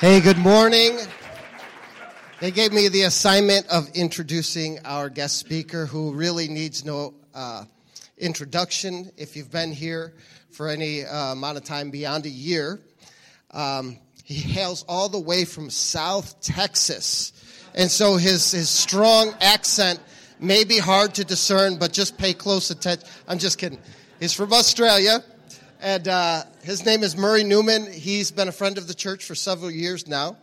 Hey, good morning. They gave me the assignment of introducing our guest speaker who really needs no uh, introduction if you've been here for any uh, amount of time beyond a year. Um, he hails all the way from South Texas. And so his, his strong accent may be hard to discern, but just pay close attention. I'm just kidding. He's from Australia. And uh, his name is Murray Newman. He's been a friend of the church for several years now.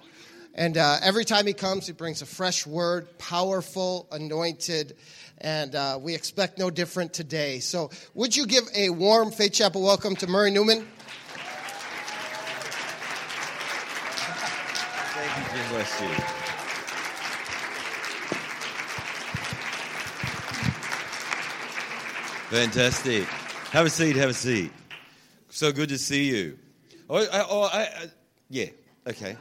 And uh, every time he comes, he brings a fresh word, powerful, anointed, and uh, we expect no different today. So, would you give a warm Faith Chapel welcome to Murray Newman? Thank you, Jim. You. Fantastic. Have a seat. Have a seat. So good to see you. Oh, I, oh I, I, yeah. Okay.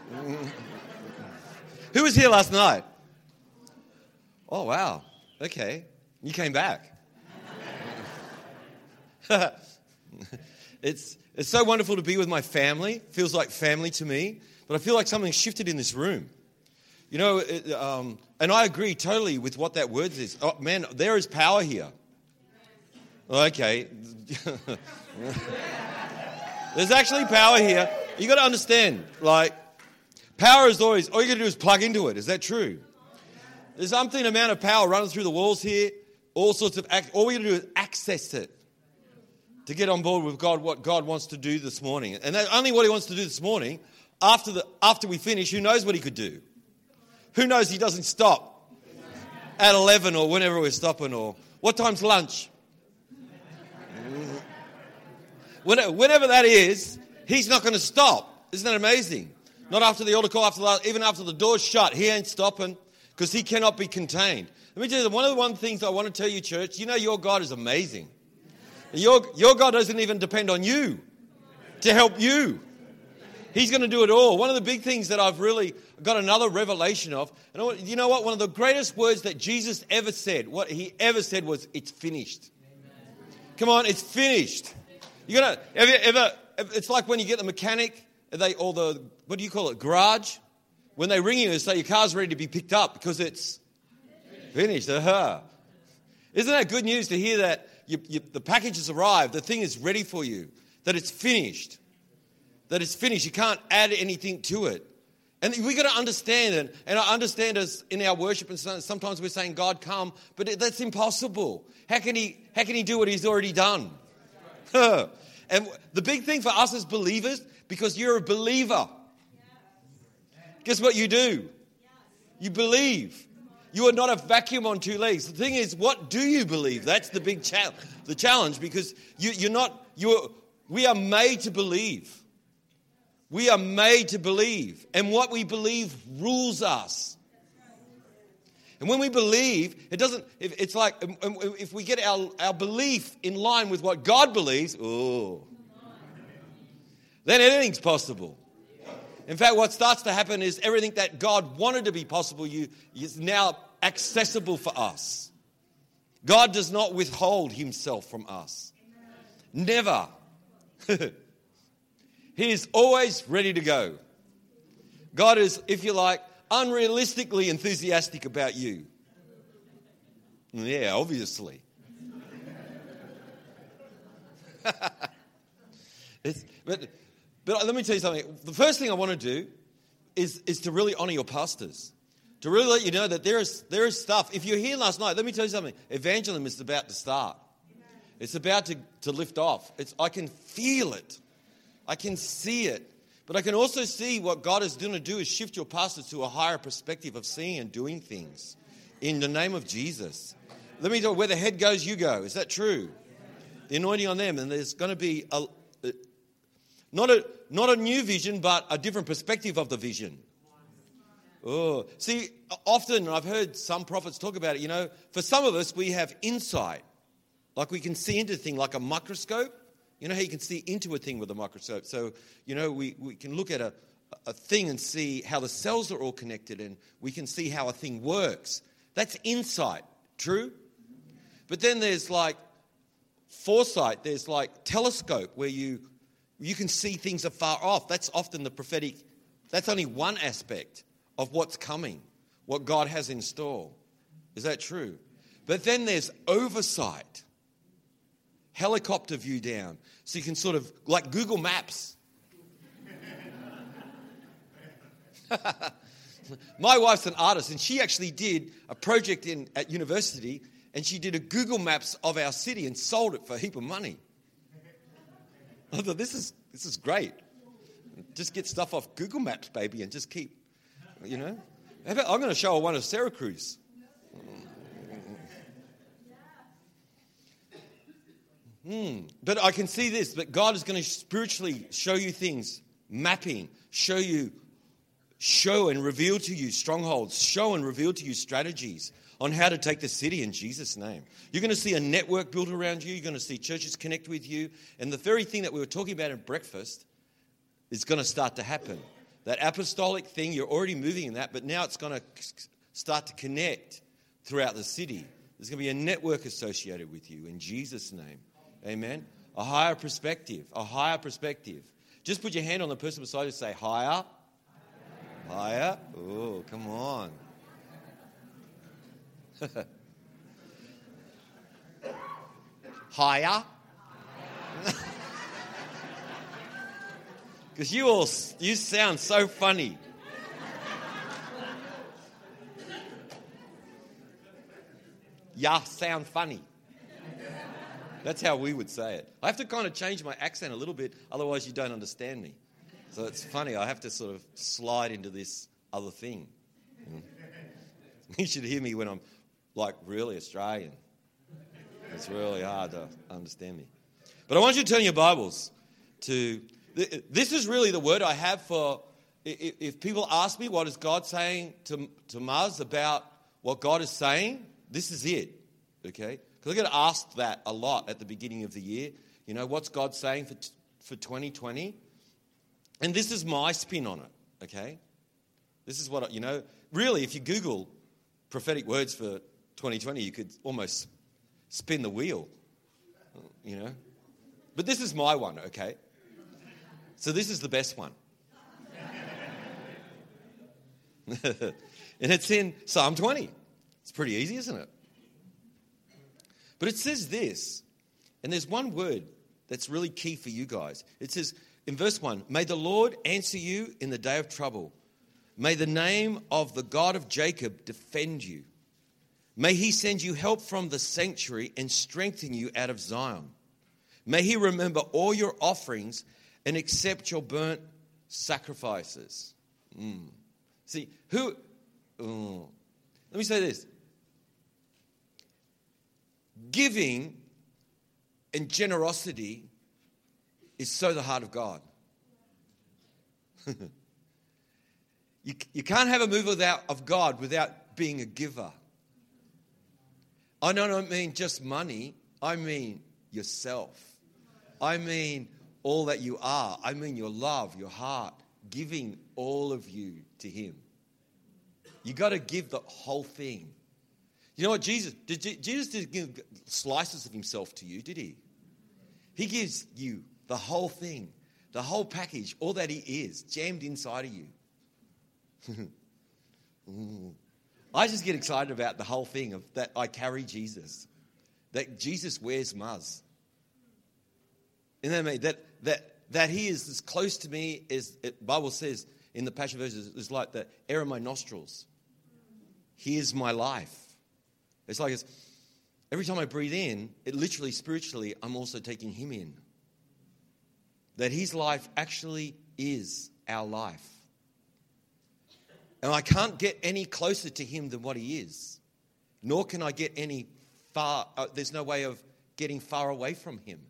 Who was here last night? Oh wow. Okay. You came back. it's it's so wonderful to be with my family. Feels like family to me. But I feel like something shifted in this room. You know, it, um, and I agree totally with what that word is. Oh, man, there is power here. Okay. There's actually power here. You got to understand, like, power is always, all you got to do is plug into it. Is that true? There's something amount of power running through the walls here. All sorts of, all we got to do is access it to get on board with God, what God wants to do this morning. And only what He wants to do this morning, after, the, after we finish, who knows what He could do? Who knows He doesn't stop at 11 or whenever we're stopping or what time's lunch? Whenever that is, He's not going to stop. Isn't that amazing? Not after the altar call, after the, even after the door's shut, He ain't stopping because He cannot be contained. Let me tell you, one of the one things I want to tell you, church, you know your God is amazing. Your, your God doesn't even depend on you to help you. He's going to do it all. One of the big things that I've really got another revelation of, and you know what? One of the greatest words that Jesus ever said, what he ever said was, It's finished. Come on, it's finished. You gotta, have you ever, it's like when you get the mechanic, they, or the, what do you call it, garage? When they ring you and say your car's ready to be picked up because it's finished. Uh-huh. Isn't that good news to hear that you, you, the package has arrived, the thing is ready for you, that it's finished, that it's finished. You can't add anything to it. And we got to understand it. And I understand us in our worship, and sometimes we're saying, God, come, but that's impossible. How can He, how can he do what He's already done? and the big thing for us as believers, because you're a believer, guess what you do? You believe. You are not a vacuum on two legs. The thing is, what do you believe? That's the big cha- the challenge because you, you're not, you're, we are made to believe. We are made to believe. And what we believe rules us. And when we believe, it doesn't, it's like um, um, if we get our, our belief in line with what God believes, oh, then anything's possible. In fact, what starts to happen is everything that God wanted to be possible you, is now accessible for us. God does not withhold himself from us. Never. he is always ready to go. God is, if you like, unrealistically enthusiastic about you. Yeah, obviously. but, but let me tell you something. The first thing I want to do is, is to really honor your pastors. To really let you know that there is, there is stuff. If you're here last night, let me tell you something. Evangelism is about to start. It's about to, to lift off. It's, I can feel it. I can see it. But I can also see what God is going to do is shift your pastors to a higher perspective of seeing and doing things in the name of Jesus. Let me tell you, where the head goes, you go. Is that true? The anointing on them, and there's going to be a, not a, not a new vision, but a different perspective of the vision. Oh, see, often I've heard some prophets talk about it. You know, for some of us, we have insight. Like we can see into things like a microscope. You know how you can see into a thing with a microscope? So, you know, we, we can look at a, a thing and see how the cells are all connected and we can see how a thing works. That's insight. True? But then there's like foresight, there's like telescope where you you can see things afar off. That's often the prophetic That's only one aspect of what's coming, what God has in store. Is that true? But then there's oversight, helicopter view down. So you can sort of, like Google Maps. My wife's an artist, and she actually did a project in, at university, and she did a Google Maps of our city and sold it for a heap of money. I thought, this is, this is great. Just get stuff off Google Maps, baby, and just keep, you know. I'm going to show her one of Sarah Cruz. Hmm. But I can see this, but God is going to spiritually show you things, mapping, show you, show and reveal to you strongholds, show and reveal to you strategies on how to take the city in Jesus' name. You're going to see a network built around you. You're going to see churches connect with you. And the very thing that we were talking about at breakfast is going to start to happen. That apostolic thing, you're already moving in that, but now it's going to start to connect throughout the city. There's going to be a network associated with you in Jesus' name. Amen. A higher perspective. A higher perspective. Just put your hand on the person beside you and say, higher. Higher. Oh, come on. higher. Because you all you sound so funny. Yeah, sound funny. That's how we would say it. I have to kind of change my accent a little bit, otherwise, you don't understand me. So it's funny, I have to sort of slide into this other thing. You should hear me when I'm like really Australian. It's really hard to understand me. But I want you to turn your Bibles to this is really the word I have for if people ask me what is God saying to, to Mars about what God is saying, this is it. Okay? Because I get asked that a lot at the beginning of the year. You know, what's God saying for, for 2020? And this is my spin on it, okay? This is what, you know, really, if you Google prophetic words for 2020, you could almost spin the wheel, you know? But this is my one, okay? So this is the best one. and it's in Psalm 20. It's pretty easy, isn't it? But it says this, and there's one word that's really key for you guys. It says in verse 1 May the Lord answer you in the day of trouble. May the name of the God of Jacob defend you. May he send you help from the sanctuary and strengthen you out of Zion. May he remember all your offerings and accept your burnt sacrifices. Mm. See, who. Oh, let me say this Giving and generosity is so the heart of God. you, you can't have a move without, of God without being a giver. I don't mean just money, I mean yourself. I mean all that you are. I mean your love, your heart, giving all of you to Him. You got to give the whole thing. You know what Jesus did? Jesus didn't give slices of himself to you, did he? He gives you the whole thing, the whole package, all that he is, jammed inside of you. I just get excited about the whole thing of that I carry Jesus, that Jesus wears muz. You know what I mean? That that that he is as close to me as the Bible says in the Passion verses is like the air of my nostrils. He is my life. It's like it's, every time I breathe in, it literally, spiritually, I'm also taking Him in. That His life actually is our life. And I can't get any closer to Him than what He is, nor can I get any far, uh, there's no way of getting far away from Him.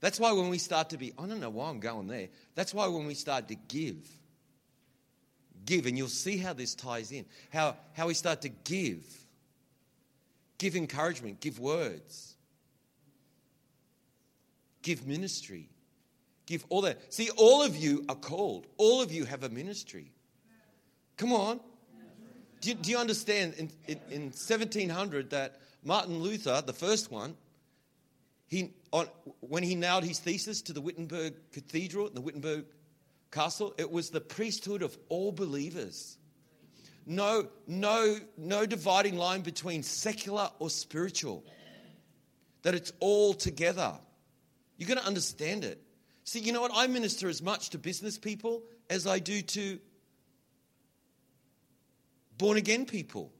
That's why when we start to be, I don't know why I'm going there. That's why when we start to give, give, and you'll see how this ties in, how, how we start to give Give encouragement, give words, give ministry, give all that. See, all of you are called, all of you have a ministry. Come on. Do you, do you understand in, in, in 1700 that Martin Luther, the first one, he, on, when he nailed his thesis to the Wittenberg Cathedral, the Wittenberg Castle, it was the priesthood of all believers. No, no, no dividing line between secular or spiritual. That it's all together. You're going to understand it. See, you know what? I minister as much to business people as I do to born again people.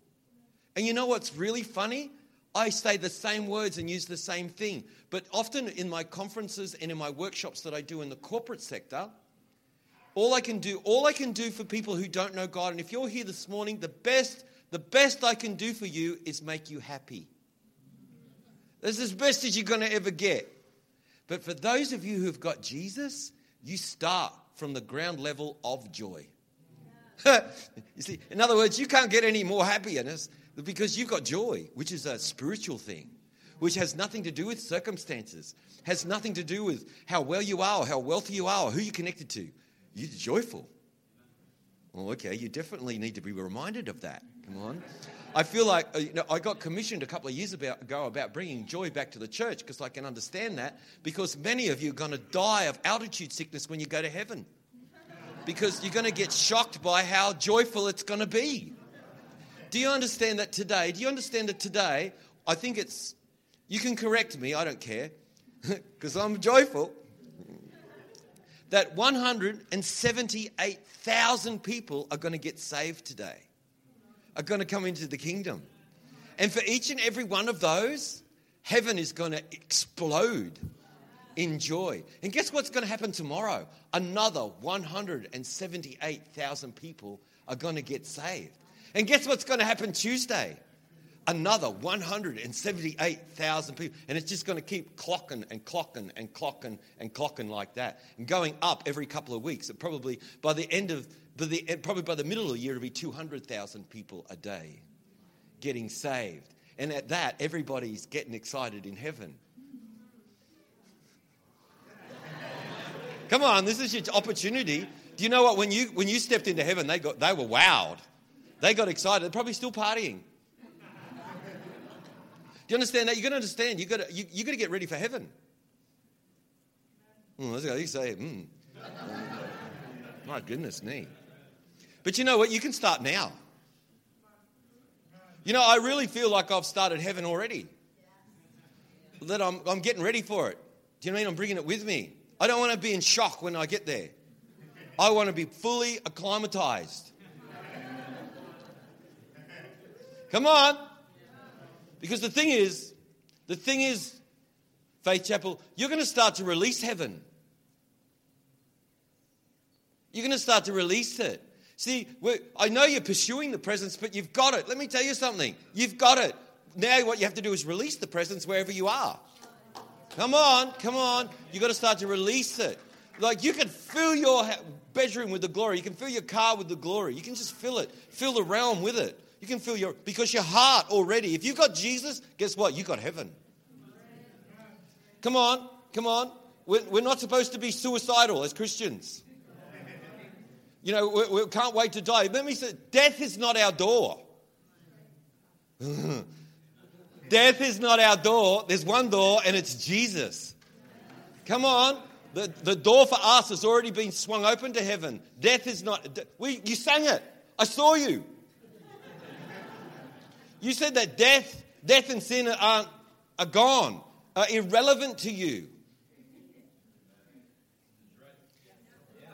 And you know what's really funny? I say the same words and use the same thing. But often in my conferences and in my workshops that I do in the corporate sector, all I can do, all I can do for people who don't know God, and if you're here this morning, the best, the best I can do for you is make you happy. That's as best as you're going to ever get. But for those of you who've got Jesus, you start from the ground level of joy. you see, in other words, you can't get any more happiness because you've got joy, which is a spiritual thing, which has nothing to do with circumstances, has nothing to do with how well you are, how wealthy you are, who you're connected to. You're joyful. Well, okay, you definitely need to be reminded of that. Come on. I feel like uh, you know, I got commissioned a couple of years ago about bringing joy back to the church because I can understand that because many of you are going to die of altitude sickness when you go to heaven because you're going to get shocked by how joyful it's going to be. Do you understand that today? Do you understand that today? I think it's, you can correct me, I don't care, because I'm joyful. That 178,000 people are going to get saved today are going to come into the kingdom. And for each and every one of those, heaven is going to explode in joy. And guess what's going to happen tomorrow? Another 178,000 people are going to get saved. And guess what's going to happen Tuesday? Another 178,000 people. And it's just going to keep clocking and clocking and clocking and clocking like that. And going up every couple of weeks. And probably by the end of but the, probably by the middle of the year, it'll be 200,000 people a day getting saved. And at that, everybody's getting excited in heaven. Come on, this is your opportunity. Do you know what? When you, when you stepped into heaven, they, got, they were wowed. They got excited. They're probably still partying. Do you understand that? You've got to understand. You've got to, you, you got to get ready for heaven. Mm, you say, mm. My goodness me. But you know what? You can start now. You know, I really feel like I've started heaven already. That I'm, I'm getting ready for it. Do you know what I mean? I'm bringing it with me. I don't want to be in shock when I get there. I want to be fully acclimatized. Come on. Because the thing is, the thing is, Faith Chapel, you're going to start to release heaven. You're going to start to release it. See, I know you're pursuing the presence, but you've got it. Let me tell you something. You've got it. Now, what you have to do is release the presence wherever you are. Come on, come on. You've got to start to release it. Like you can fill your bedroom with the glory. You can fill your car with the glory. You can just fill it, fill the realm with it. You can feel your, because your heart already, if you've got Jesus, guess what? You've got heaven. Come on, come on. We're, we're not supposed to be suicidal as Christians. You know, we, we can't wait to die. Let me say, death is not our door. death is not our door. There's one door, and it's Jesus. Come on. The, the door for us has already been swung open to heaven. Death is not. We, you sang it. I saw you. You said that death, death and sin are, are gone, are irrelevant to you.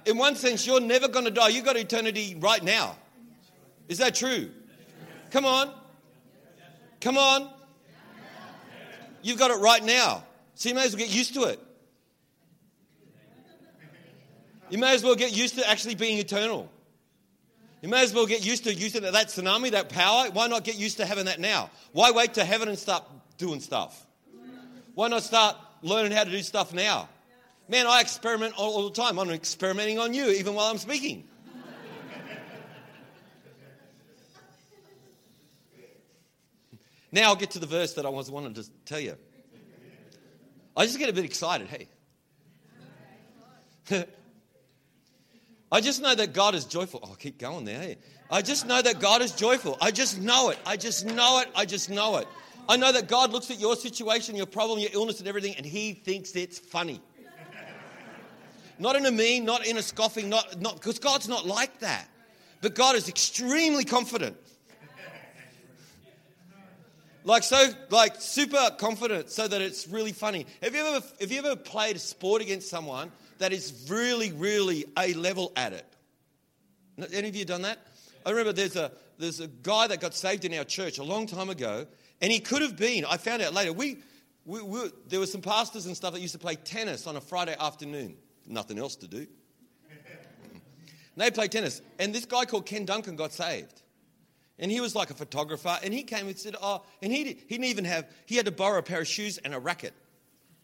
in one sense, you're never going to die. You've got eternity right now. Is that true? Come on. Come on. You've got it right now. So you may as well get used to it. You may as well get used to actually being eternal. You may as well get used to using that tsunami, that power. Why not get used to having that now? Why wait to heaven and start doing stuff? Why not start learning how to do stuff now? Man, I experiment all, all the time. I'm experimenting on you even while I'm speaking. now I'll get to the verse that I was wanting to tell you. I just get a bit excited, hey. I just know that God is joyful. Oh, keep going there. Hey. I just know that God is joyful. I just know it. I just know it. I just know it. I know that God looks at your situation, your problem, your illness, and everything, and He thinks it's funny. Not in a mean, not in a scoffing, not not because God's not like that. But God is extremely confident. Like so, like super confident, so that it's really funny. Have you ever, have you ever played a sport against someone that is really, really a level at it? Any of you done that? I remember there's a there's a guy that got saved in our church a long time ago, and he could have been. I found out later. We, we, we there were some pastors and stuff that used to play tennis on a Friday afternoon. Nothing else to do. and they played tennis, and this guy called Ken Duncan got saved. And he was like a photographer, and he came and said, Oh, and he, he didn't even have, he had to borrow a pair of shoes and a racket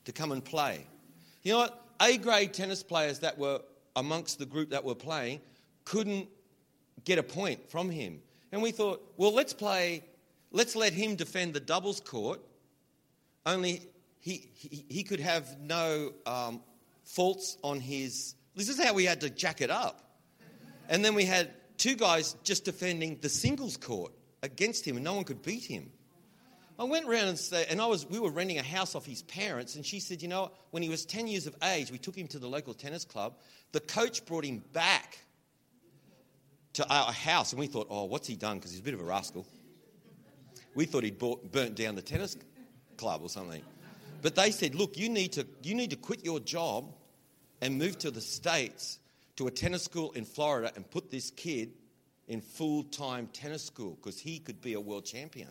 to come and play. You know what? A grade tennis players that were amongst the group that were playing couldn't get a point from him. And we thought, well, let's play, let's let him defend the doubles court, only he, he, he could have no um, faults on his. This is how we had to jack it up. And then we had two guys just defending the singles court against him, and no one could beat him. I went around and, said, and I was, we were renting a house off his parents, and she said, you know, when he was 10 years of age, we took him to the local tennis club. The coach brought him back to our house, and we thought, oh, what's he done? Because he's a bit of a rascal. We thought he'd bought, burnt down the tennis club or something. But they said, look, you need, to, you need to quit your job and move to the States to a tennis school in Florida and put this kid in full time tennis school because he could be a world champion.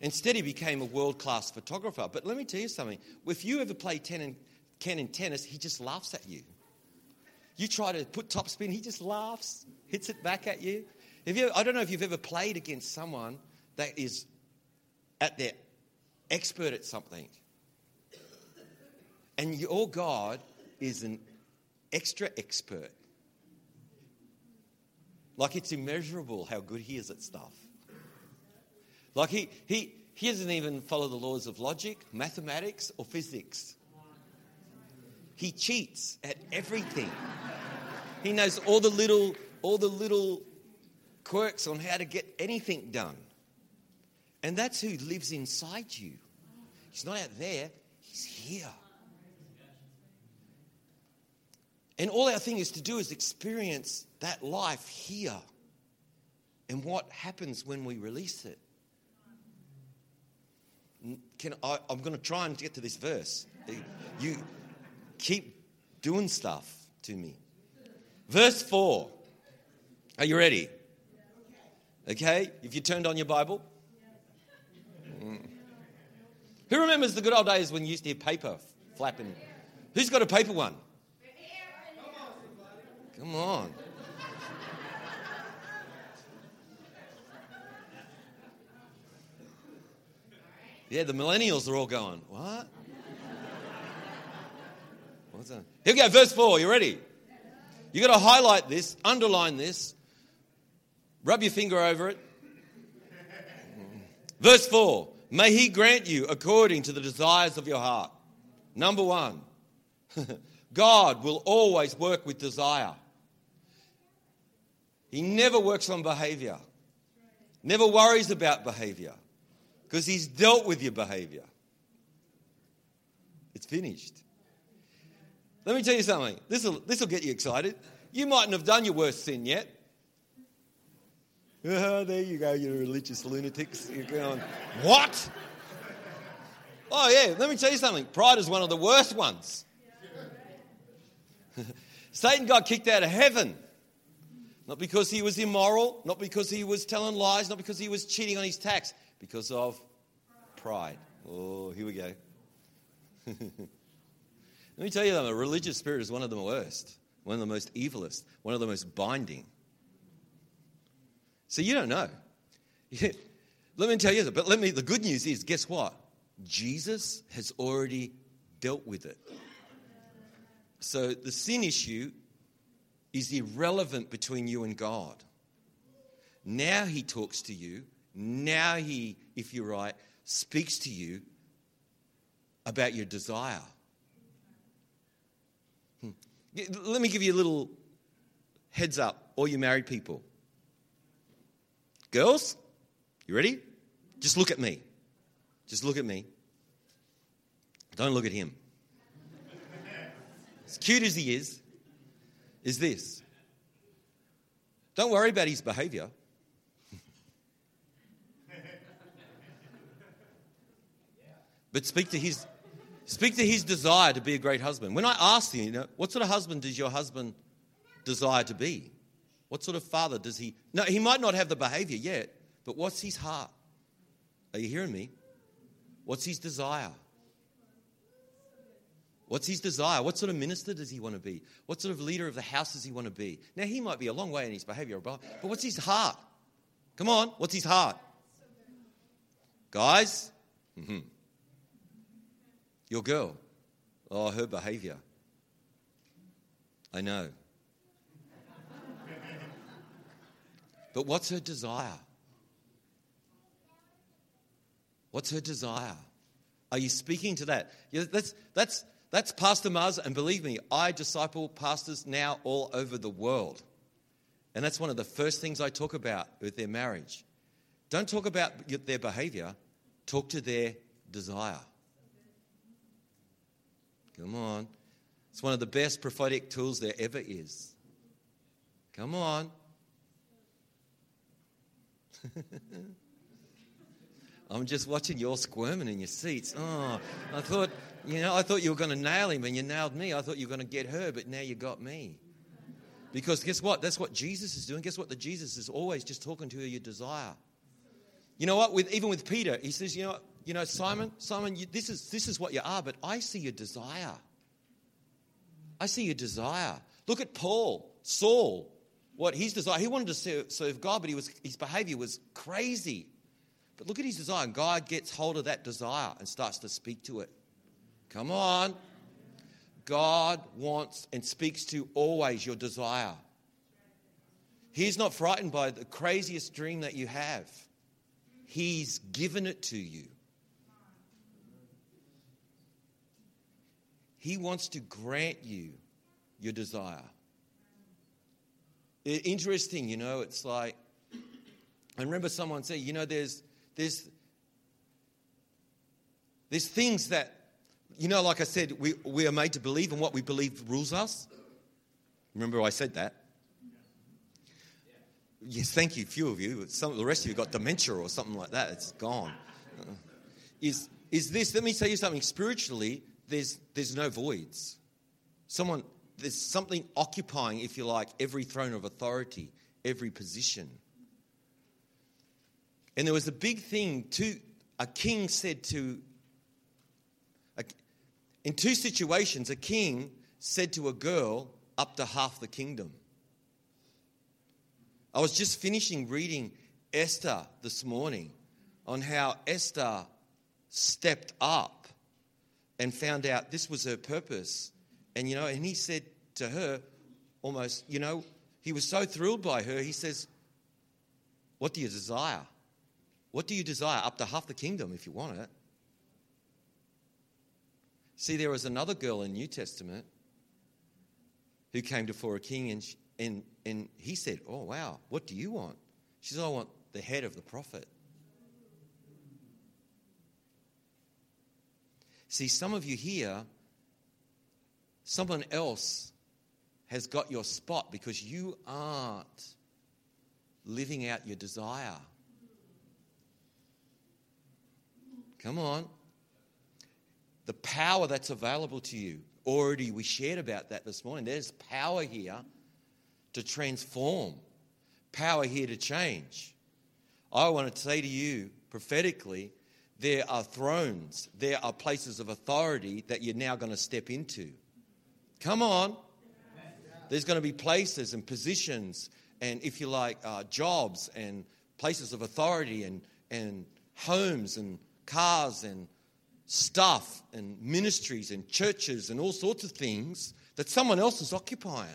Instead, he became a world class photographer. But let me tell you something if you ever play ten Ken in tennis, he just laughs at you. You try to put topspin, he just laughs, hits it back at you. If you I don't know if you've ever played against someone that is at their expert at something. And your God is an extra expert. Like it's immeasurable how good he is at stuff. Like he, he, he doesn't even follow the laws of logic, mathematics, or physics. He cheats at everything. He knows all the little, all the little quirks on how to get anything done. And that's who lives inside you. He's not out there, he's here. And all our thing is to do is experience that life here and what happens when we release it. Can I, I'm going to try and get to this verse. You keep doing stuff to me. Verse 4. Are you ready? Okay, if you turned on your Bible. Mm. Who remembers the good old days when you used to hear paper flapping? Who's got a paper one? Come on. Yeah, the millennials are all going, what? What's that? Here we go, verse 4. You ready? you got to highlight this, underline this, rub your finger over it. Verse 4 May he grant you according to the desires of your heart. Number one, God will always work with desire. He never works on behavior, never worries about behavior because he's dealt with your behavior. It's finished. Let me tell you something. This will get you excited. You mightn't have done your worst sin yet. Oh, there you go, you religious lunatics. You're going, what? Oh, yeah, let me tell you something. Pride is one of the worst ones. Satan got kicked out of heaven not because he was immoral, not because he was telling lies, not because he was cheating on his tax, because of pride. Oh, here we go. Let me tell you a religious spirit is one of the worst, one of the most evilest, one of the most binding. So you don't know. let me tell you. But let me the good news is guess what? Jesus has already dealt with it. So the sin issue is irrelevant between you and God. Now he talks to you. Now he, if you're right, speaks to you about your desire. Hmm. Let me give you a little heads up, all you married people. Girls, you ready? Just look at me. Just look at me. Don't look at him. as cute as he is, is this. Don't worry about his behavior. But speak to his speak to his desire to be a great husband. When I asked him, you know, what sort of husband does your husband desire to be? What sort of father does he? No, he might not have the behavior yet, but what's his heart? Are you hearing me? What's his desire? What's his desire? What sort of minister does he want to be? What sort of leader of the house does he want to be? Now, he might be a long way in his behavior, but what's his heart? Come on, what's his heart? Guys, mm-hmm. Your girl, oh, her behavior. I know. but what's her desire? What's her desire? Are you speaking to that? Yeah, that's, that's, that's Pastor Mars, and believe me, I disciple pastors now all over the world. And that's one of the first things I talk about with their marriage. Don't talk about their behavior, talk to their desire. Come on. It's one of the best prophetic tools there ever is. Come on. I'm just watching you all squirming in your seats. Oh, I thought, you know, I thought you were going to nail him and you nailed me. I thought you were going to get her, but now you got me. Because guess what? That's what Jesus is doing. Guess what? The Jesus is always just talking to your desire. You know what? With even with Peter, he says, you know, you know, Simon, Simon, you, this is this is what you are, but I see your desire. I see your desire. Look at Paul, Saul. What his desire? He wanted to serve, serve God, but he was his behavior was crazy. But look at his desire. And God gets hold of that desire and starts to speak to it. Come on. God wants and speaks to always your desire. He's not frightened by the craziest dream that you have, He's given it to you. He wants to grant you your desire. Interesting, you know, it's like, I remember someone saying, you know, there's there's, there's things that, you know, like I said, we, we are made to believe, and what we believe rules us. Remember, I said that? Yes, thank you, few of you. Some, the rest of you got dementia or something like that. It's gone. Uh, is, is this, let me tell you something, spiritually, there's, there's no voids. Someone, there's something occupying, if you like, every throne of authority, every position. And there was a big thing. To, a king said to, a, in two situations, a king said to a girl, up to half the kingdom. I was just finishing reading Esther this morning on how Esther stepped up and found out this was her purpose. And, you know, and he said to her, almost, you know, he was so thrilled by her, he says, What do you desire? What do you desire? Up to half the kingdom if you want it. See, there was another girl in New Testament who came before a king and, she, and, and he said, Oh, wow, what do you want? She said, I want the head of the prophet. See, some of you here, someone else has got your spot because you aren't living out your desire. Come on. The power that's available to you. Already, we shared about that this morning. There's power here to transform, power here to change. I want to say to you prophetically there are thrones, there are places of authority that you're now going to step into. Come on. There's going to be places and positions, and if you like, uh, jobs and places of authority and, and homes and cars and stuff and ministries and churches and all sorts of things that someone else is occupying.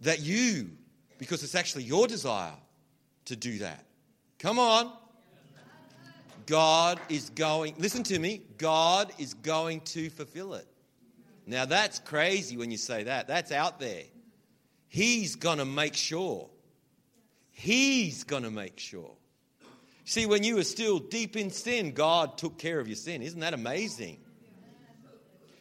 That you, because it's actually your desire to do that. Come on. God is going, listen to me, God is going to fulfill it. Now that's crazy when you say that. That's out there. He's going to make sure. He's going to make sure. See, when you were still deep in sin, God took care of your sin. Isn't that amazing?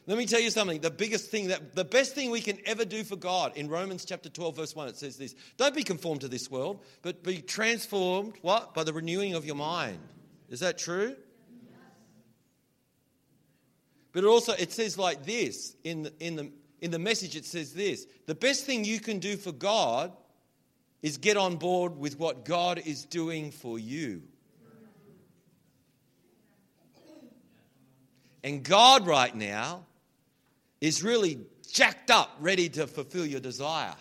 Let me tell you something. The biggest thing that, the best thing we can ever do for God in Romans chapter 12, verse 1, it says this Don't be conformed to this world, but be transformed, what? By the renewing of your mind. Is that true? But it also, it says like this in the, in, the, in the message, it says this The best thing you can do for God is get on board with what God is doing for you. And God, right now, is really jacked up, ready to fulfill your desire.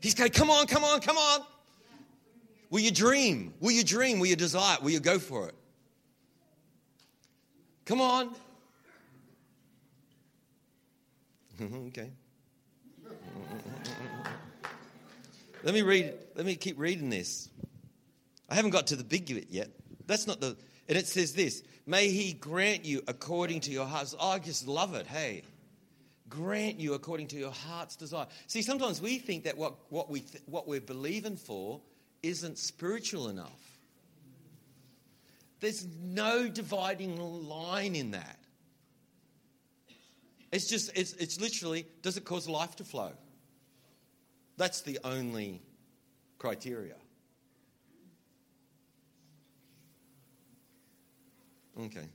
He's going, come on, come on, come on. Will you dream? Will you dream? Will you desire? Will you go for it? Come on. okay. let me read, let me keep reading this. I haven't got to the big bit yet. That's not the, and it says this May he grant you according to your heart's. Oh, I just love it. Hey, grant you according to your heart's desire. See, sometimes we think that what, what, we th- what we're believing for isn't spiritual enough. There's no dividing line in that. It's just, it's, it's literally, does it cause life to flow? That's the only criteria. Okay.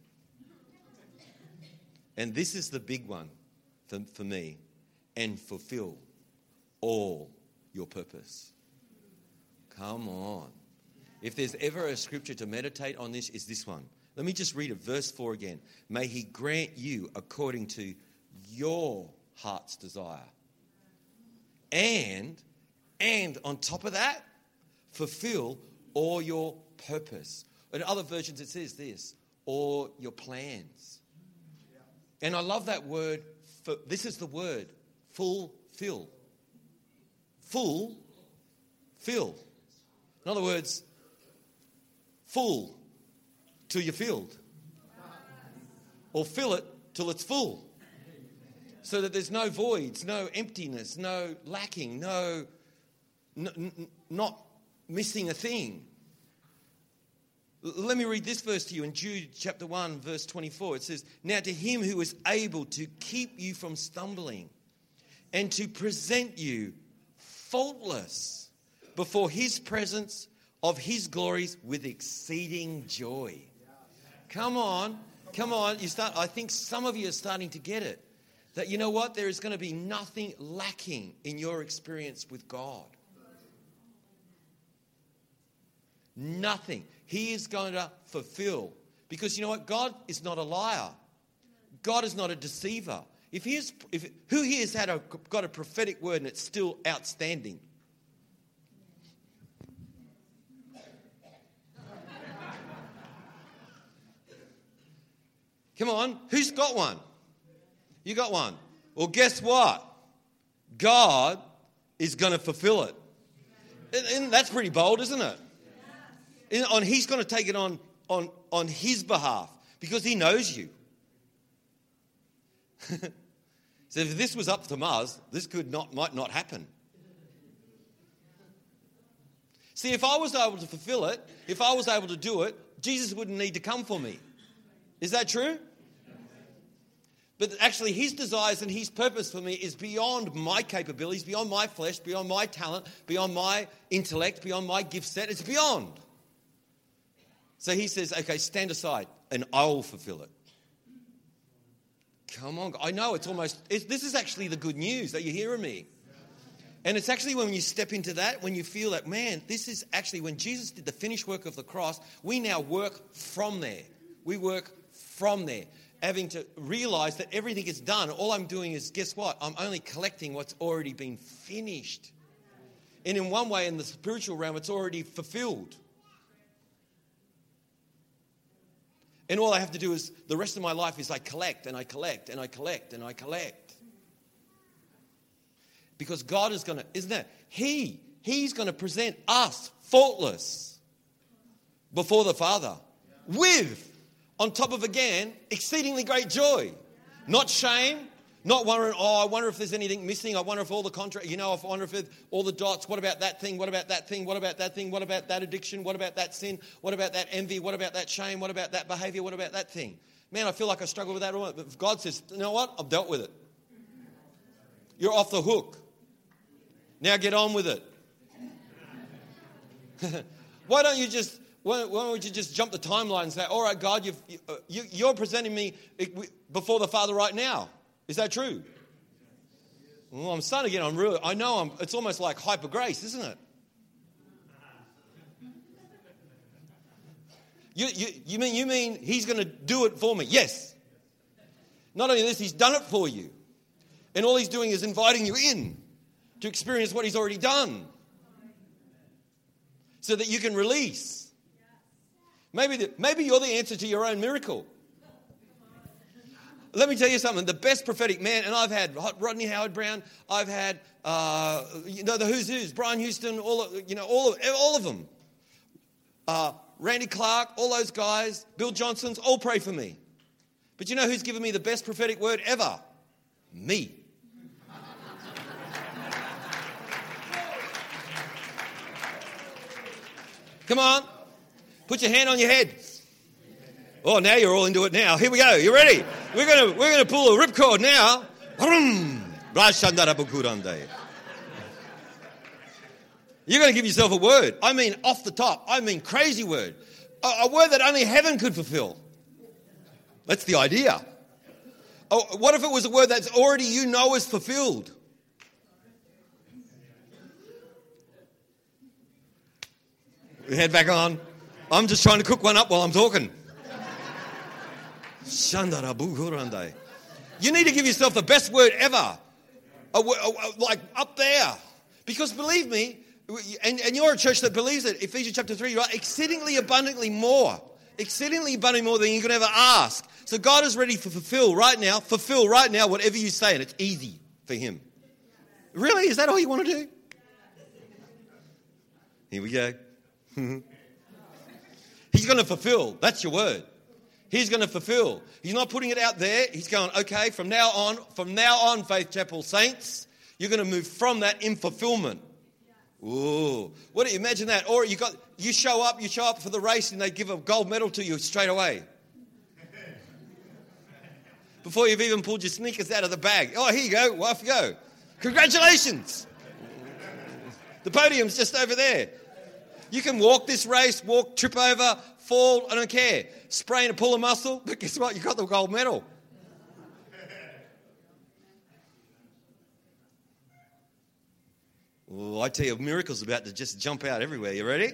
And this is the big one for, for me and fulfill all your purpose. Come on. If there's ever a scripture to meditate on this, is this one. Let me just read it, verse 4 again. May he grant you according to your heart's desire. And, and on top of that, fulfill all your purpose. In other versions, it says this or your plans. And I love that word. For, this is the word fulfill. Full, fill. In other words, full till you're filled, or fill it till it's full. So that there's no voids, no emptiness, no lacking, no, n- not missing a thing. Let me read this verse to you in Jude chapter 1, verse 24. It says, Now to him who is able to keep you from stumbling and to present you faultless before his presence of his glories with exceeding joy. Come on, come on. You start, I think some of you are starting to get it. That you know what? There is going to be nothing lacking in your experience with God. Nothing. He is going to fulfill. Because you know what? God is not a liar. God is not a deceiver. If he is, if, who here has had a, got a prophetic word and it's still outstanding? Come on, who's got one? You got one. Well, guess what? God is going to fulfill it. And, and that's pretty bold, isn't it? on, he's going to take it on, on, on his behalf because he knows you. so if this was up to Mars, this could not, might not happen. See, if I was able to fulfill it, if I was able to do it, Jesus wouldn't need to come for me. Is that true? But actually, his desires and his purpose for me is beyond my capabilities, beyond my flesh, beyond my talent, beyond my intellect, beyond my gift set. It's beyond. So he says, okay, stand aside and I'll fulfill it. Come on. I know it's almost, it's, this is actually the good news that you're hearing me. And it's actually when you step into that, when you feel that, man, this is actually when Jesus did the finished work of the cross, we now work from there. We work from there. Having to realize that everything is done. All I'm doing is, guess what? I'm only collecting what's already been finished. And in one way, in the spiritual realm, it's already fulfilled. And all I have to do is the rest of my life is I collect and I collect and I collect and I collect. Because God is going to, isn't it? He, He's going to present us faultless before the Father with, on top of again, exceedingly great joy. Not shame, not wondering, oh, I wonder if there's anything missing. I wonder if all the contract, you know, I wonder if all the dots, what about that thing? What about that thing? What about that thing? What about that addiction? What about that sin? What about that envy? What about that shame? What about that behavior? What about that thing? Man, I feel like I struggle with that. But God says, you know what? I've dealt with it. You're off the hook. Now get on with it. why don't you just why, don't you just jump the timeline and say, all right, God, you've, you, uh, you're presenting me eh, before the Father right now. Is that true? Well, I'm starting again. I'm real. I know I'm, it's almost like hyper grace, isn't it? You, you, you, mean, you mean he's going to do it for me? Yes. Not only this, he's done it for you. And all he's doing is inviting you in to experience what he's already done so that you can release. Maybe, the, maybe you're the answer to your own miracle. Let me tell you something. The best prophetic man, and I've had Rodney Howard-Browne. I've had uh, you know the who's who's, Brian Houston, all of, you know all of all of them. Uh, Randy Clark, all those guys, Bill Johnson's, all pray for me. But you know who's given me the best prophetic word ever? Me. Come on. Put your hand on your head. Oh, now you're all into it now. Here we go. You ready? We're gonna we're gonna pull a ripcord now. You're going to give yourself a word. I mean, off the top. I mean, crazy word. A, a word that only heaven could fulfill. That's the idea. Oh, what if it was a word that's already you know is fulfilled? Head back on. I'm just trying to cook one up while I'm talking. You need to give yourself the best word ever. Like up there. Because believe me, and, and you're a church that believes it. Ephesians chapter 3, right? Exceedingly abundantly more. Exceedingly abundantly more than you could ever ask. So God is ready to fulfill right now, fulfill right now whatever you say, and it's easy for Him. Really? Is that all you want to do? Here we go. He's going to fulfill. That's your word. He's going to fulfill. He's not putting it out there. He's going, okay, from now on, from now on, Faith Chapel Saints, you're going to move from that in fulfillment. Ooh, what do you imagine that? Or you got you show up, you show up for the race, and they give a gold medal to you straight away. Before you've even pulled your sneakers out of the bag. Oh, here you go, off you go. Congratulations. The podium's just over there. You can walk this race, walk, trip over, fall, I don't care. Sprain a pull a muscle, but guess what? You got the gold medal. I tell you, miracles about to just jump out everywhere. You ready?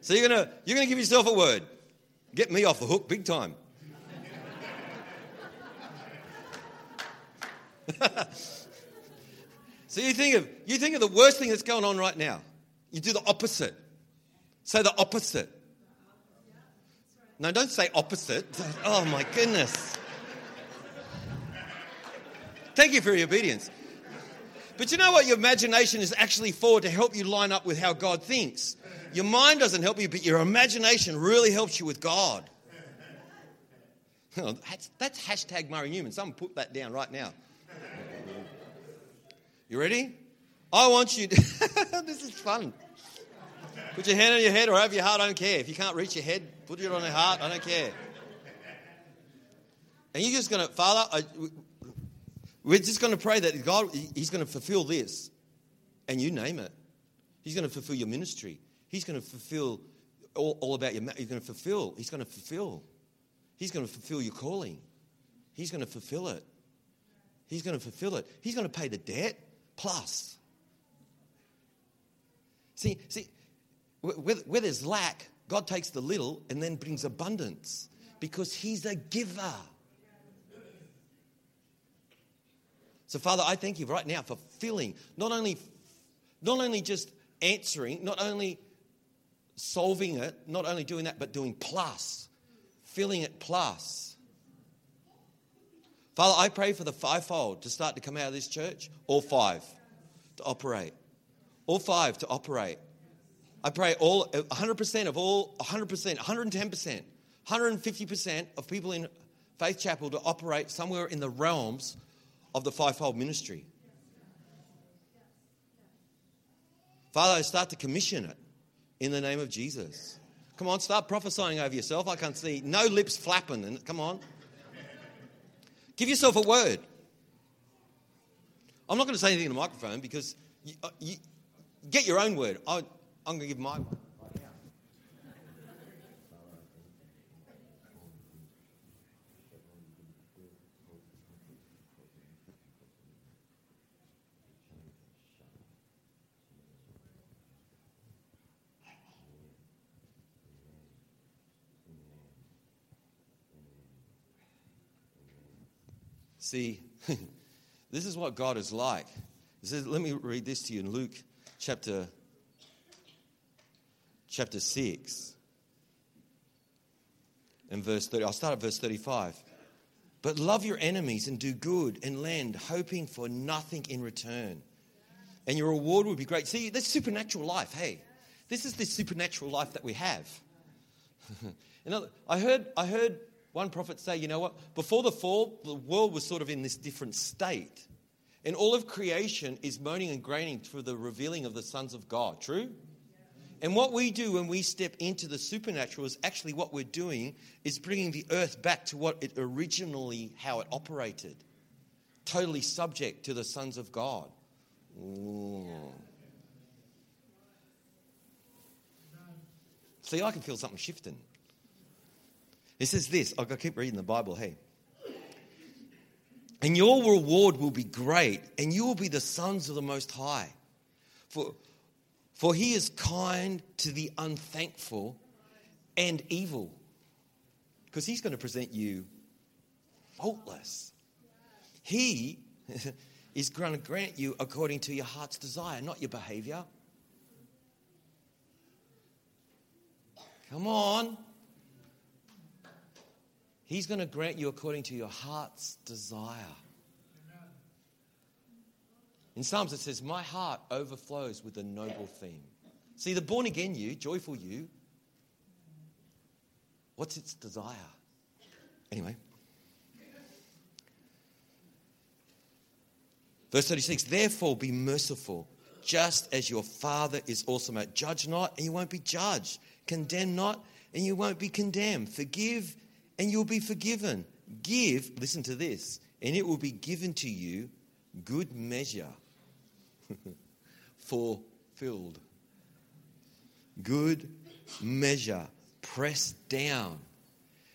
So you're gonna you're gonna give yourself a word. Get me off the hook big time. so you think of you think of the worst thing that's going on right now. You do the opposite. Say the opposite. No, don't say opposite. Oh my goodness. Thank you for your obedience. But you know what your imagination is actually for to help you line up with how God thinks. Your mind doesn't help you, but your imagination really helps you with God. Oh, that's, that's hashtag Murray Newman. Someone put that down right now. You ready? I want you to. this is fun. Put your hand on your head or over your heart, I don't care. If you can't reach your head, put it on your heart, I don't care. And you're just going to, Father, I, we're just going to pray that God, He's going to fulfill this. And you name it. He's going to fulfill your ministry. He's going to fulfill all, all about your, he's going to fulfill, He's going to fulfill. He's going to fulfill your calling. He's going to fulfill it. He's going to fulfill it. He's going to pay the debt plus. See, see, where, where there's lack, God takes the little and then brings abundance because He's a giver. So, Father, I thank you right now for filling, not only, not only just answering, not only solving it, not only doing that, but doing plus, filling it plus. Father, I pray for the fivefold to start to come out of this church, all five to operate, all five to operate. I pray all 100% of all 100%, 110%, 150% of people in Faith Chapel to operate somewhere in the realms of the fivefold ministry. Father, I start to commission it in the name of Jesus. Come on, start prophesying over yourself. I can't see no lips flapping. And come on, give yourself a word. I'm not going to say anything in the microphone because you, uh, you get your own word. I, I'm going to give my one. See, this is what God is like. He says, let me read this to you in Luke chapter, chapter 6 and verse 30. I'll start at verse 35. But love your enemies and do good and lend, hoping for nothing in return. And your reward will be great. See, this supernatural life, hey, this is the supernatural life that we have. I heard, I heard one prophet say, you know what? Before the fall, the world was sort of in this different state. And all of creation is moaning and groaning for the revealing of the sons of God. True? And what we do when we step into the supernatural is actually what we're doing is bringing the earth back to what it originally, how it operated. Totally subject to the sons of God. Ooh. See, I can feel something shifting. It says this, got keep reading the Bible, hey. And your reward will be great, and you will be the sons of the Most High. For, for he is kind to the unthankful and evil. Because he's going to present you faultless. He is going to grant you according to your heart's desire, not your behavior. Come on. He's going to grant you according to your heart's desire. In Psalms, it says, My heart overflows with a noble theme. See, the born again you, joyful you, what's its desire? Anyway. Verse 36 Therefore be merciful, just as your Father is also merciful. Judge not, and you won't be judged. Condemn not, and you won't be condemned. Forgive, and you'll be forgiven. Give, listen to this, and it will be given to you good measure, fulfilled. Good measure, pressed down,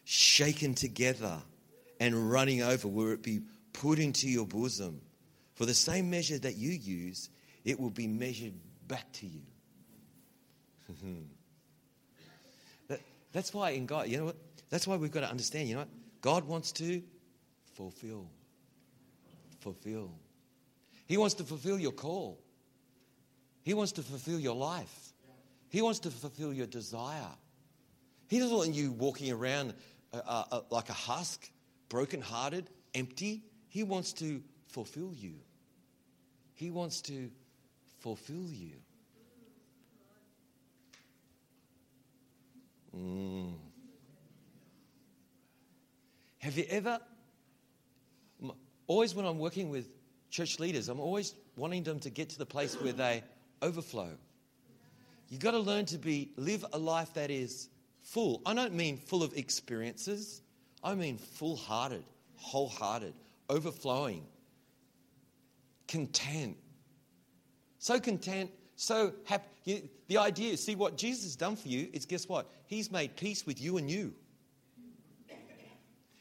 shaken together, and running over, will it be put into your bosom. For the same measure that you use, it will be measured back to you. that, that's why in God, you know what? That's why we've got to understand, you know what? God wants to fulfill. Fulfill. He wants to fulfill your call. He wants to fulfill your life. He wants to fulfill your desire. He doesn't want you walking around uh, uh, uh like a husk, brokenhearted, empty. He wants to fulfill you. He wants to fulfill you. Mm. Have you ever, always when I'm working with church leaders, I'm always wanting them to get to the place where they overflow. You've got to learn to be, live a life that is full. I don't mean full of experiences, I mean full hearted, wholehearted, overflowing, content. So content, so happy. The idea, see what Jesus has done for you is guess what? He's made peace with you and you.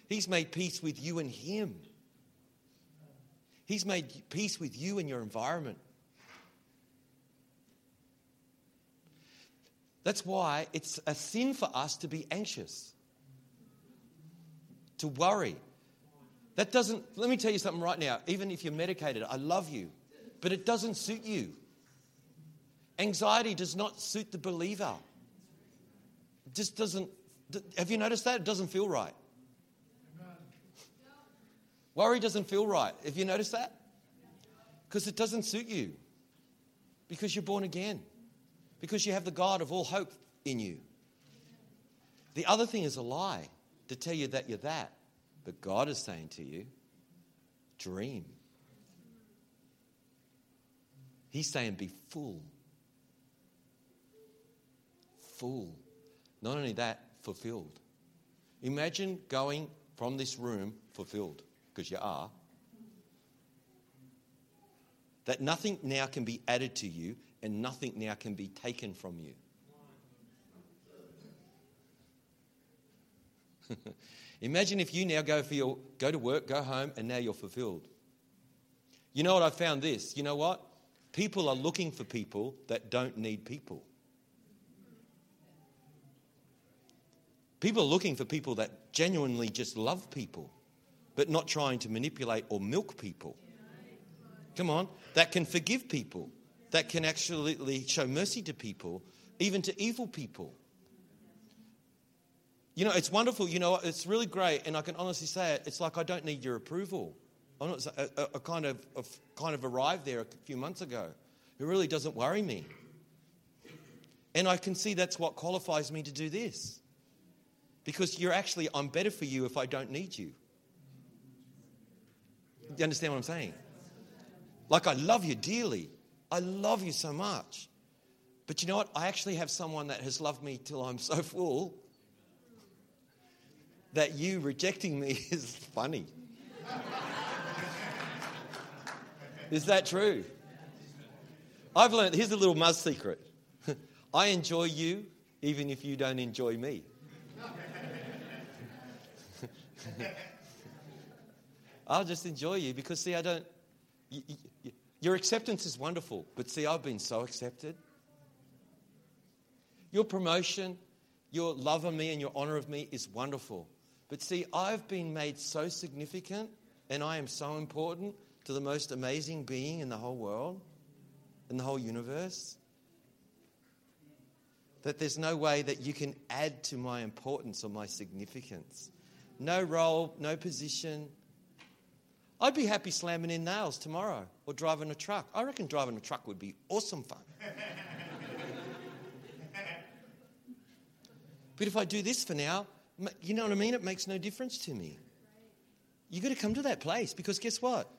He's made peace with you and Him. He's made peace with you and your environment. That's why it's a sin for us to be anxious, to worry. That doesn't, let me tell you something right now. Even if you're medicated, I love you, but it doesn't suit you. Anxiety does not suit the believer. Just doesn't, have you noticed that? It doesn't feel right. Worry doesn't feel right. Have you noticed that? Because it doesn't suit you. Because you're born again. Because you have the God of all hope in you. The other thing is a lie to tell you that you're that. But God is saying to you, dream. He's saying, be full. Full. Not only that, fulfilled. Imagine going from this room fulfilled, because you are. That nothing now can be added to you and nothing now can be taken from you. Imagine if you now go for your go to work, go home, and now you're fulfilled. You know what I found this? You know what? People are looking for people that don't need people. People are looking for people that genuinely just love people, but not trying to manipulate or milk people. Come on, that can forgive people, that can actually show mercy to people, even to evil people. You know, it's wonderful. You know, it's really great, and I can honestly say it. It's like I don't need your approval. I'm not, a, a kind of a, kind of arrived there a few months ago. It really doesn't worry me, and I can see that's what qualifies me to do this, because you're actually I'm better for you if I don't need you. You understand what I'm saying? Like I love you dearly. I love you so much. But you know what? I actually have someone that has loved me till I'm so full that you rejecting me is funny. is that true? I've learned, here's a little Muzz secret I enjoy you even if you don't enjoy me. I'll just enjoy you because, see, I don't. You, you, your acceptance is wonderful, but see, I've been so accepted. Your promotion, your love of me and your honor of me is wonderful. But see, I've been made so significant and I am so important to the most amazing being in the whole world, in the whole universe, that there's no way that you can add to my importance or my significance. No role, no position. I'd be happy slamming in nails tomorrow or driving a truck. I reckon driving a truck would be awesome fun. but if I do this for now, you know what I mean? It makes no difference to me. You've got to come to that place because guess what?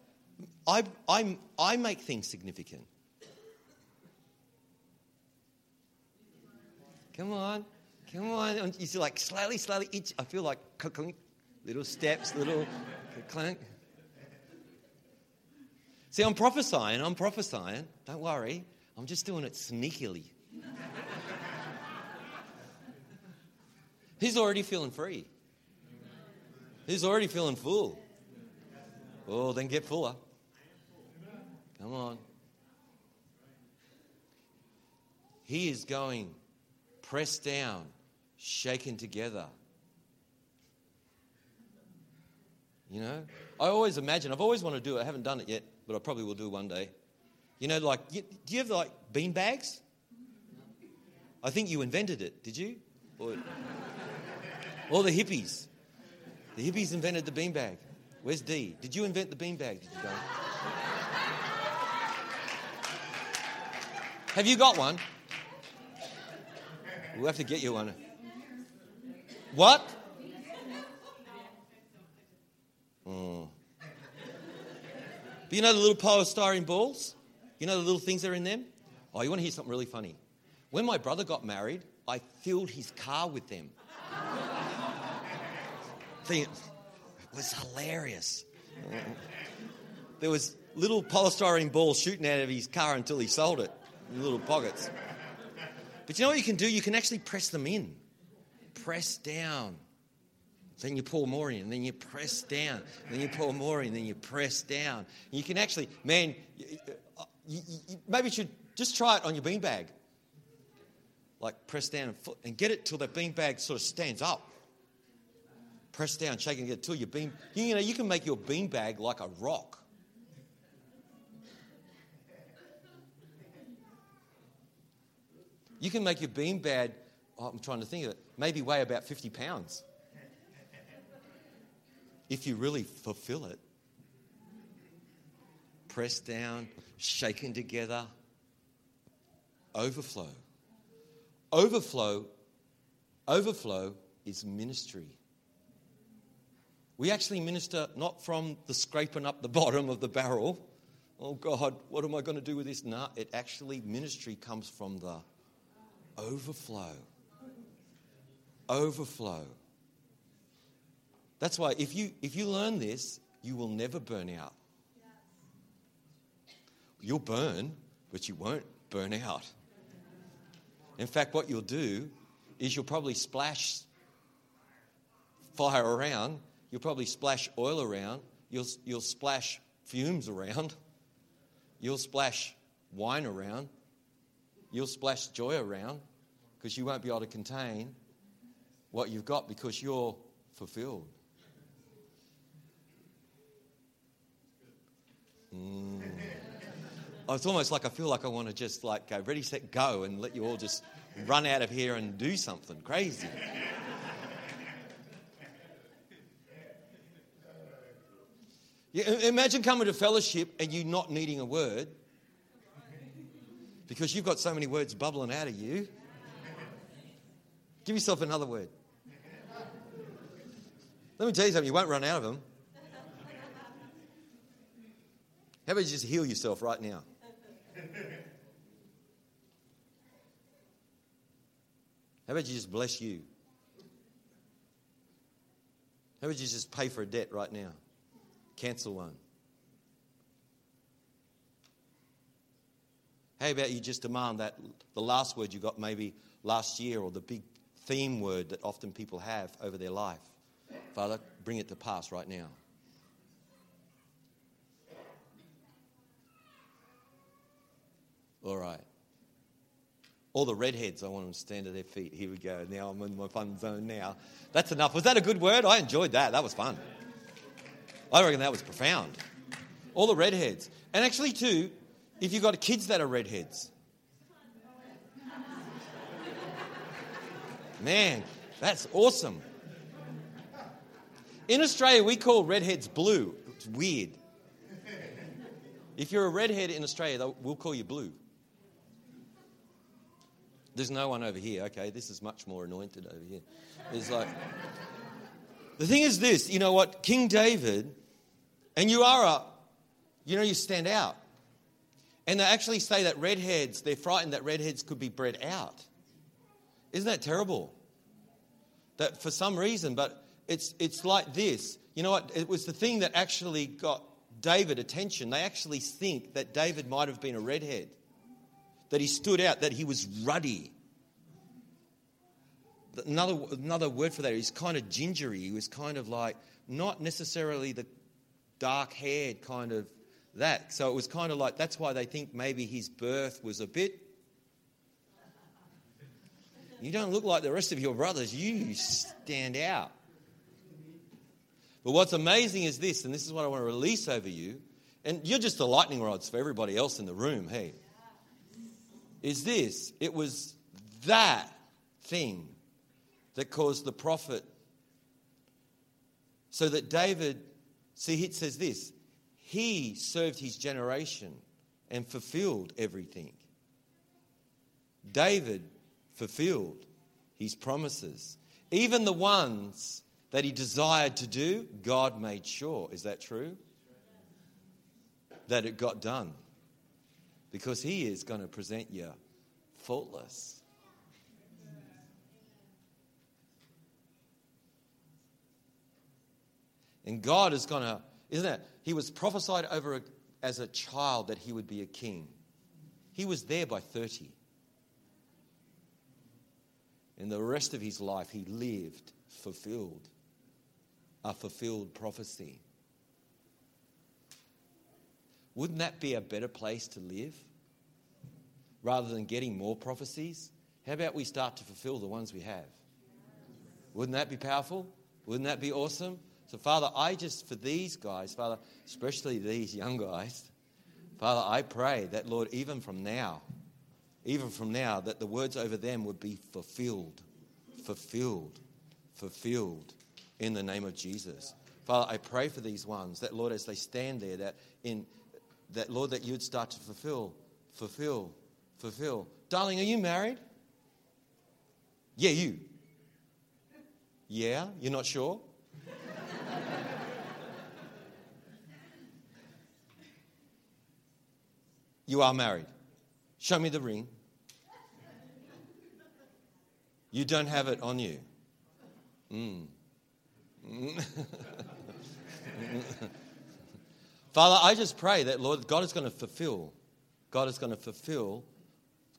I, I, I make things significant. Come on, come on. You see, like slowly, slowly, each, I feel like little steps, little clank. See, I'm prophesying, I'm prophesying. Don't worry, I'm just doing it sneakily. He's already feeling free. He's already feeling full. Oh, then get fuller. Come on. He is going pressed down, shaken together. You know? I always imagine, I've always wanted to do it. I haven't done it yet, but I probably will do one day. You know, like, do you have like bean bags? I think you invented it, did you? Or, or the hippies. The hippies invented the beanbag. Where's D? Did you invent the beanbag? Did you go? Have you got one? We'll have to get you one. What? But you know the little polystyrene balls? You know the little things that are in them? Oh, you want to hear something really funny? When my brother got married, I filled his car with them thing was hilarious. There was little polystyrene balls shooting out of his car until he sold it in little pockets. But you know what you can do? You can actually press them in. Press down. Then you pour more in, then you press down. Then you pour more in, then you press down. You can actually, man, you, you, uh, you, maybe you should just try it on your beanbag. Like press down and, and get it till that beanbag sort of stands up press down, shake and get until your bean. You know, you can make your bean bag like a rock. You can make your bean bag, oh, I'm trying to think of it, maybe weigh about 50 pounds. If you really fulfill it. Press down, shaken together, overflow. Overflow, overflow is ministry. We actually minister not from the scraping up the bottom of the barrel. Oh God, what am I going to do with this? No, it actually, ministry comes from the overflow. overflow. That's why if you, if you learn this, you will never burn out. You'll burn, but you won't burn out. In fact, what you'll do is you'll probably splash fire around, you'll probably splash oil around, you'll, you'll splash fumes around, you'll splash wine around, you'll splash joy around because you won't be able to contain what you've got because you're fulfilled. Mm. It's almost like I feel like I want to just like go ready, set, go, and let you all just run out of here and do something crazy. Yeah, imagine coming to fellowship and you not needing a word because you've got so many words bubbling out of you. Give yourself another word. Let me tell you something, you won't run out of them. How about you just heal yourself right now? How about you just bless you? How about you just pay for a debt right now? Cancel one. How about you just demand that the last word you got maybe last year or the big theme word that often people have over their life? Father, bring it to pass right now. All right. All the redheads, I want them to stand at their feet. Here we go. Now I'm in my fun zone now. That's enough. Was that a good word? I enjoyed that. That was fun. I reckon that was profound. All the redheads. And actually, too, if you've got kids that are redheads, man, that's awesome. In Australia, we call redheads blue. It's weird. If you're a redhead in Australia, we'll call you blue. There's no one over here. Okay, this is much more anointed over here. It's like. The thing is this you know what? King David and you are a, you know, you stand out. And they actually say that redheads, they're frightened that redheads could be bred out. Isn't that terrible? That for some reason, but it's, it's like this. You know what? It was the thing that actually got David attention. They actually think that David might have been a redhead, that he stood out, that he was ruddy. Another, another word for that, he's kind of gingery. He was kind of like, not necessarily the dark haired kind of that. So it was kind of like that's why they think maybe his birth was a bit. You don't look like the rest of your brothers, you stand out. But what's amazing is this, and this is what I want to release over you, and you're just the lightning rods for everybody else in the room, hey, is this it was that thing that caused the prophet so that David See, it says this He served his generation and fulfilled everything. David fulfilled his promises. Even the ones that he desired to do, God made sure. Is that true? That it got done. Because he is going to present you faultless. And God is going to, isn't it? He was prophesied over a, as a child that he would be a king. He was there by 30. And the rest of his life, he lived fulfilled, a fulfilled prophecy. Wouldn't that be a better place to live? Rather than getting more prophecies? How about we start to fulfill the ones we have? Wouldn't that be powerful? Wouldn't that be awesome? So, Father, I just, for these guys, Father, especially these young guys, Father, I pray that, Lord, even from now, even from now, that the words over them would be fulfilled, fulfilled, fulfilled in the name of Jesus. Father, I pray for these ones that, Lord, as they stand there, that in that, Lord, that you'd start to fulfill, fulfill, fulfill. Darling, are you married? Yeah, you. Yeah, you're not sure? You are married. Show me the ring. You don't have it on you. Mm. Mm. Father, I just pray that, Lord, God is going to fulfill. God is going to fulfill.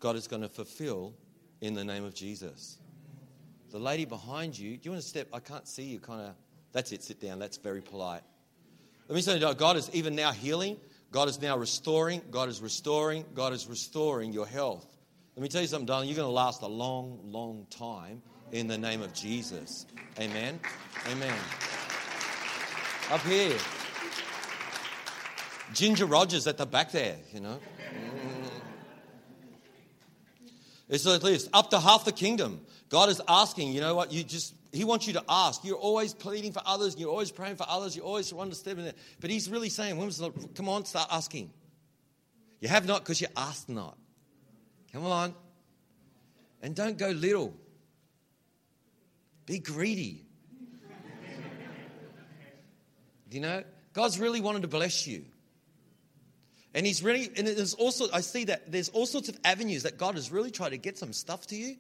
God is going to fulfill in the name of Jesus. The lady behind you, do you want to step? I can't see you, kind of. That's it, sit down. That's very polite. Let me say, God is even now healing. God is now restoring. God is restoring. God is restoring your health. Let me tell you something, darling. You're going to last a long, long time in the name of Jesus. Amen. Amen. Up here. Ginger Rogers at the back there, you know. Mm. It's like this up to half the kingdom. God is asking, you know what? You just, He wants you to ask. You're always pleading for others, you're always praying for others, you always want to step in there. But He's really saying, was come on, start asking. You have not because you asked not. Come on. And don't go little, be greedy. you know, God's really wanted to bless you. And he's really, and there's also, I see that there's all sorts of avenues that God has really tried to get some stuff to you,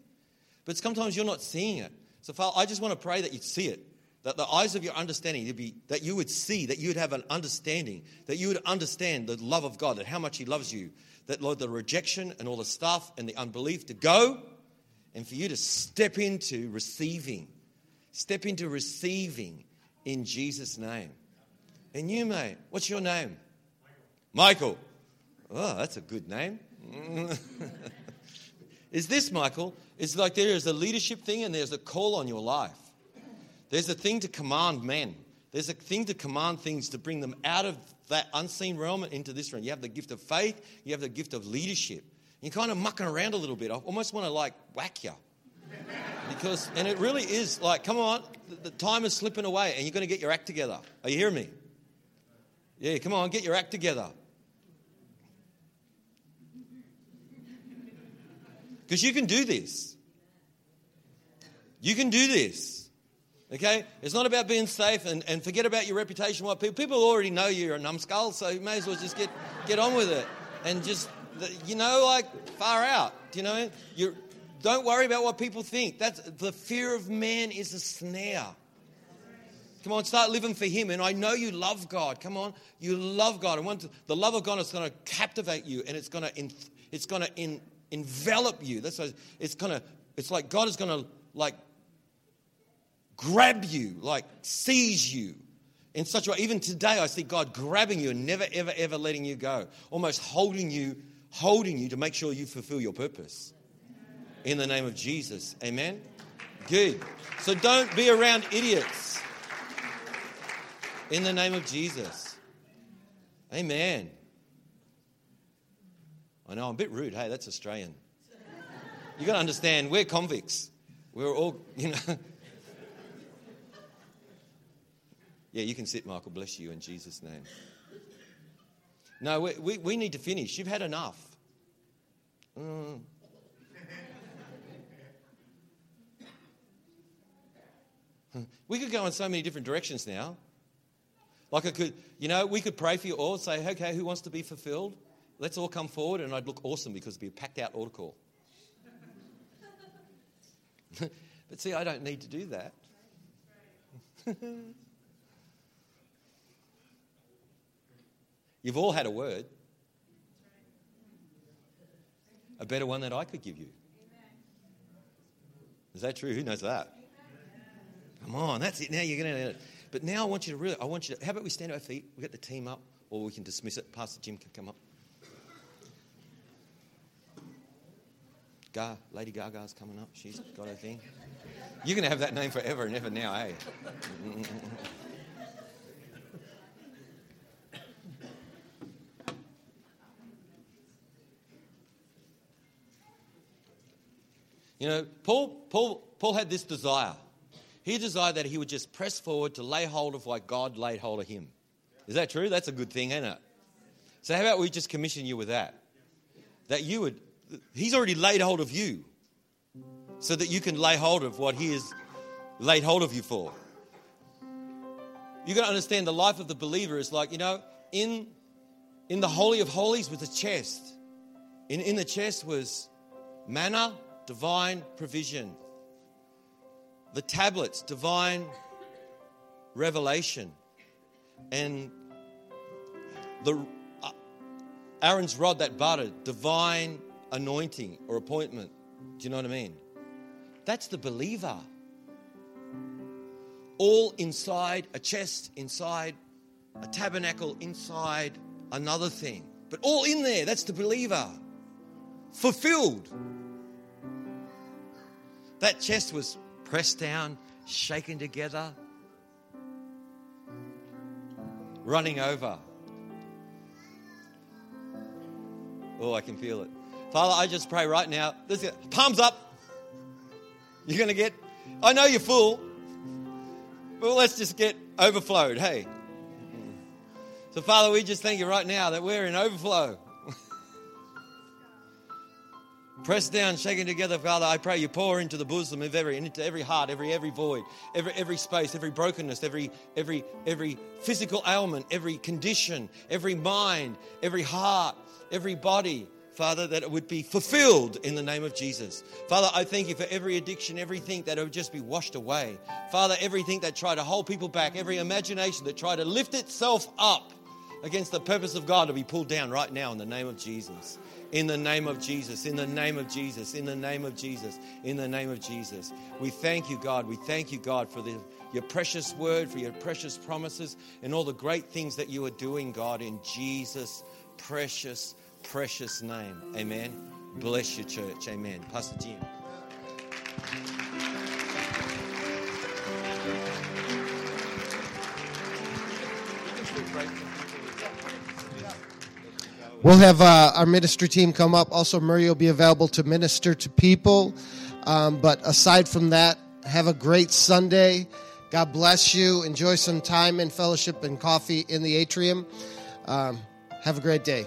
but sometimes you're not seeing it. So, Father, I just want to pray that you'd see it, that the eyes of your understanding, be, that you would see, that you would have an understanding, that you would understand the love of God, that how much He loves you, that, Lord, the rejection and all the stuff and the unbelief to go, and for you to step into receiving. Step into receiving in Jesus' name. And you, mate, what's your name? Michael. Oh, that's a good name. is this, Michael? It's like there is a leadership thing and there's a call on your life. There's a thing to command men. There's a thing to command things to bring them out of that unseen realm into this realm. You have the gift of faith, you have the gift of leadership. You're kind of mucking around a little bit. I almost want to like whack you. Because, and it really is like, come on, the time is slipping away and you're going to get your act together. Are you hearing me? Yeah, come on, get your act together. Because you can do this. You can do this. Okay? It's not about being safe and, and forget about your reputation. What people, people already know you're a numbskull, so you may as well just get, get on with it. And just, you know, like far out. Do you know? You don't worry about what people think. That's the fear of man is a snare. Come on, start living for Him. And I know you love God. Come on, you love God. And once the love of God is going to captivate you, and it's going to it's going to in, envelop you. That's why it's kind of, it's like God is going to like grab you, like seize you in such a way. Even today, I see God grabbing you and never, ever, ever letting you go, almost holding you, holding you to make sure you fulfill your purpose. In the name of Jesus. Amen. Good. So don't be around idiots. In the name of Jesus. Amen. I know I'm a bit rude. Hey, that's Australian. You got to understand, we're convicts. We're all, you know. yeah, you can sit, Michael. Bless you in Jesus' name. No, we, we, we need to finish. You've had enough. Mm. We could go in so many different directions now. Like I could, you know, we could pray for you all, say, okay, who wants to be fulfilled? Let's all come forward and I'd look awesome because it'd be a packed out altar call. but see, I don't need to do that. You've all had a word, a better one that I could give you. Is that true? Who knows that? Come on, that's it. Now you're going to. But now I want you to really. I want you to. How about we stand on our feet? We get the team up, or we can dismiss it. Pastor Jim can come up. Ga, Lady Gaga's coming up. She's got her thing. You're going to have that name forever and ever now, eh? You know, Paul, Paul, Paul had this desire. He desired that he would just press forward to lay hold of what God laid hold of him. Is that true? That's a good thing, isn't it? So, how about we just commission you with that? That you would He's already laid hold of you so that you can lay hold of what He has laid hold of you for. You've got to understand the life of the believer is like, you know, in, in the Holy of Holies was a chest. In, in the chest was manna, divine provision. the tablets, divine revelation, and the uh, Aaron's rod that budded, divine anointing or appointment. Do you know what I mean? That's the believer. All inside a chest, inside a tabernacle, inside another thing. But all in there, that's the believer. Fulfilled. That chest was pressed down, shaken together, running over. Oh, I can feel it. Father, I just pray right now. Let's get palms up. You're going to get, I know you're full, but let's just get overflowed. Hey. So, Father, we just thank you right now that we're in overflow. Pressed down, shaken together, Father, I pray you pour into the bosom of every, into every heart, every every void, every every space, every brokenness, every every every physical ailment, every condition, every mind, every heart, every body, Father, that it would be fulfilled in the name of Jesus. Father, I thank you for every addiction, everything that would just be washed away. Father, everything that tried to hold people back, every imagination that tried to lift itself up against the purpose of God to be pulled down right now in the name of Jesus. In the name of Jesus, in the name of Jesus, in the name of Jesus, in the name of Jesus. We thank you, God. We thank you, God, for the, your precious word, for your precious promises, and all the great things that you are doing, God, in Jesus' precious, precious name. Amen. Bless your church. Amen. Pastor Jim. We'll have uh, our ministry team come up. Also, Murray will be available to minister to people. Um, but aside from that, have a great Sunday. God bless you. Enjoy some time in fellowship and coffee in the atrium. Um, have a great day.